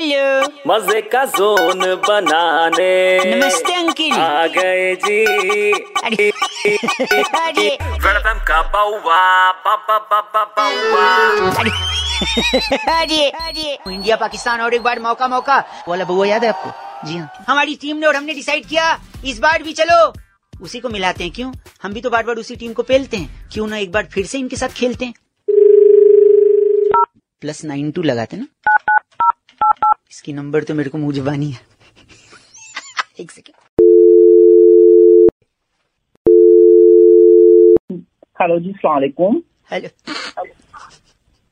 Hello. मज़े का zone बनाने। नमस्ते अंकिल। आ गए जी। अरे अरे। वेलकम का बाउवा बाबा बाबा बाउवा। अरे अरे अरे। इंडिया पाकिस्तान और एक बार मौका मौका। बोला बुआ याद है आपको? जी हाँ। हमारी टीम ने और हमने डिसाइड किया इस बार भी चलो। उसी को मिलाते हैं क्यों? हम भी तो बार बार उसी टीम को पेलते हैं। क्यों ना एक बार फिर से इनके साथ खेलते हैं? प्लस नाइन टू लगाते ना? इसकी नंबर तो मेरे को मुँह जुबानी है। एक सेकेंड हेलो जी सलामकुम हेलो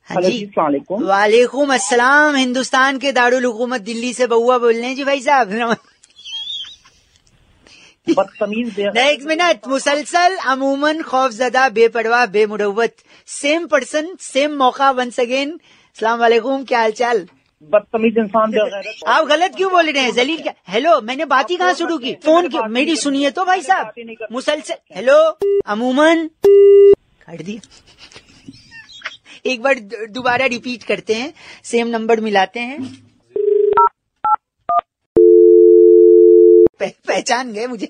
हेलो जी। जी सलामकुम वालेकुम अस्सलाम हिंदुस्तान के दारुल हुकूमत दिल्ली से बउआ बोल रहे हैं जी भाई साहब। बदतमीज एक मिनट मुसलसल अमूमन खौफजदा बेपरवाह बेमुरवत सेम पर्सन सेम मौका वंस अगेन सलाम वालेकुम क्या हाल चाल बदतमीज इंसान आप गलत क्यों बोल रहे हैं? जलील क्या हेलो मैंने बात ही कहाँ शुरू की? फ़ोन की मेरी सुनिए तो भाई साहब। मुसलसल हेलो अमूमन। काट दिया। एक बार दोबारा रिपीट करते हैं। सेम नंबर मिलाते हैं। पह, पहचान गए मुझे।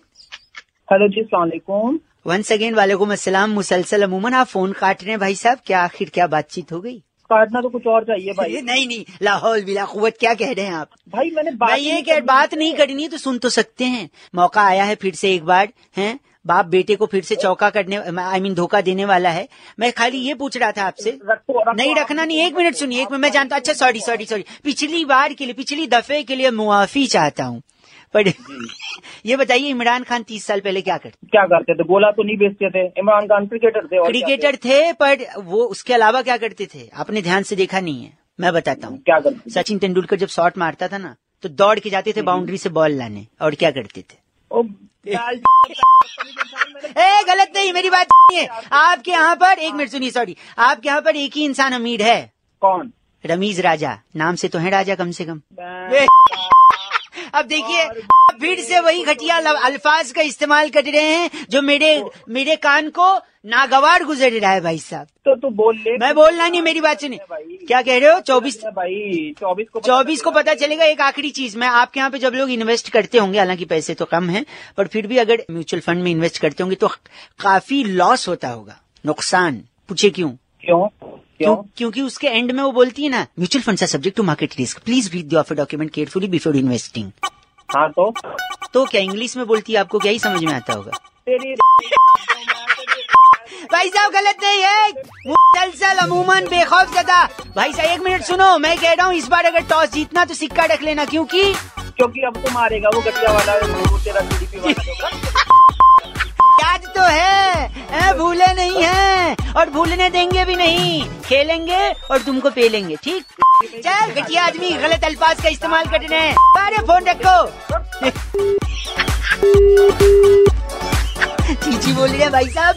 हेलो जी सलामकुम वंस अगेन वालेकुम अस्सलाम। मुसलसल अमूमन आप फ़ोन काट रहे हैं भाई साहब। क्या आखिर क्या बातचीत हो गई? काटना तो कुछ और चाहिए भाई। नहीं नहीं लाहौल बिला कुवत क्या कह रहे हैं आप? भाई मैंने बात ये क्या बात नहीं करनी तो सुन तो सकते हैं। मौका आया है फिर से एक बार हैं? बाप बेटे को फिर से चौका करने आई मीन धोखा देने वाला है। मैं खाली ये पूछ रहा था आपसे। नहीं रखना नहीं एक मिनट सुनिए एक मिनट मैं जानता अच्छा सॉरी सॉरी सॉरी पिछली बार के लिए पिछली दफे के लिए मुआफी चाहता हूँ। पर ये बताइए इमरान खान तीस साल पहले क्या करते? क्या करते थे? गोला तो नहीं बेचते थे। इमरान खान क्रिकेटर थे क्रिकेटर थे? पर वो उसके अलावा क्या करते थे? आपने ध्यान से देखा नहीं है। मैं बताता हूँ। क्या करते सचिन तेंदुलकर जब शॉट मारता था ना तो दौड़ के जाते थे बाउंड्री से बॉल लाने और क्या करते थे? ए गलत नहीं मेरी बात नहीं है आपके यहाँ पर एक मिनट सुनिए सॉरी आपके यहाँ पर एक ही इंसान अमीर है। कौन? रमीज राजा नाम से तो है राजा कम से कम। अब देखिए फिर से वही घटिया अल्फाज का इस्तेमाल कर रहे हैं जो मेरे मेरे कान को नागवार गुजर रहा है भाई साहब। तो तू बोल ले। मैं बोलना नहीं मेरी बात सुनिए। क्या कह रहे हो? चौबीस भाई चौबीस को चौबीस को पता चलेगा एक आखिरी चीज़। मैं आपके यहाँ पे जब लोग इन्वेस्ट करते होंगे हालाँकि पैसे तो कम हैं पर फिर भी अगर म्यूचुअल फंड में इन्वेस्ट करते होंगे तो काफ़ी लॉस होता होगा। नुकसान। पूछे क्यों? क्यों? क्यों? क्यों? क्योंकि उसके एंड में वो बोलती है ना mutual fund are subject to market risk please read the offer document carefully before investing हाँ तो? तो क्या इंग्लिश में बोलती है आपको? क्या ही समझ में आता होगा? भाई साहब गलत नहीं है। मुसलसल अमूमन बेखौफ ज़्यादा भाई साहब एक मिनट सुनो मैं कह रहा हूँ इस बार अगर टॉस जीतना तो सिक्का रख लेना क्योंकि? क्योंकि अब तो मारेगा वो गटिया वाला वो तेरा वाला। याद तो है, भूले नहीं है। और भूलने देंगे भी नहीं। खेलेंगे और तुमको पेलेंगे ठीक? चल घटिया आदमी गलत अल्फाज का इस्तेमाल कर रहे हैं अरे फ़ोन रखो। चीची बोल रही भाई साहब।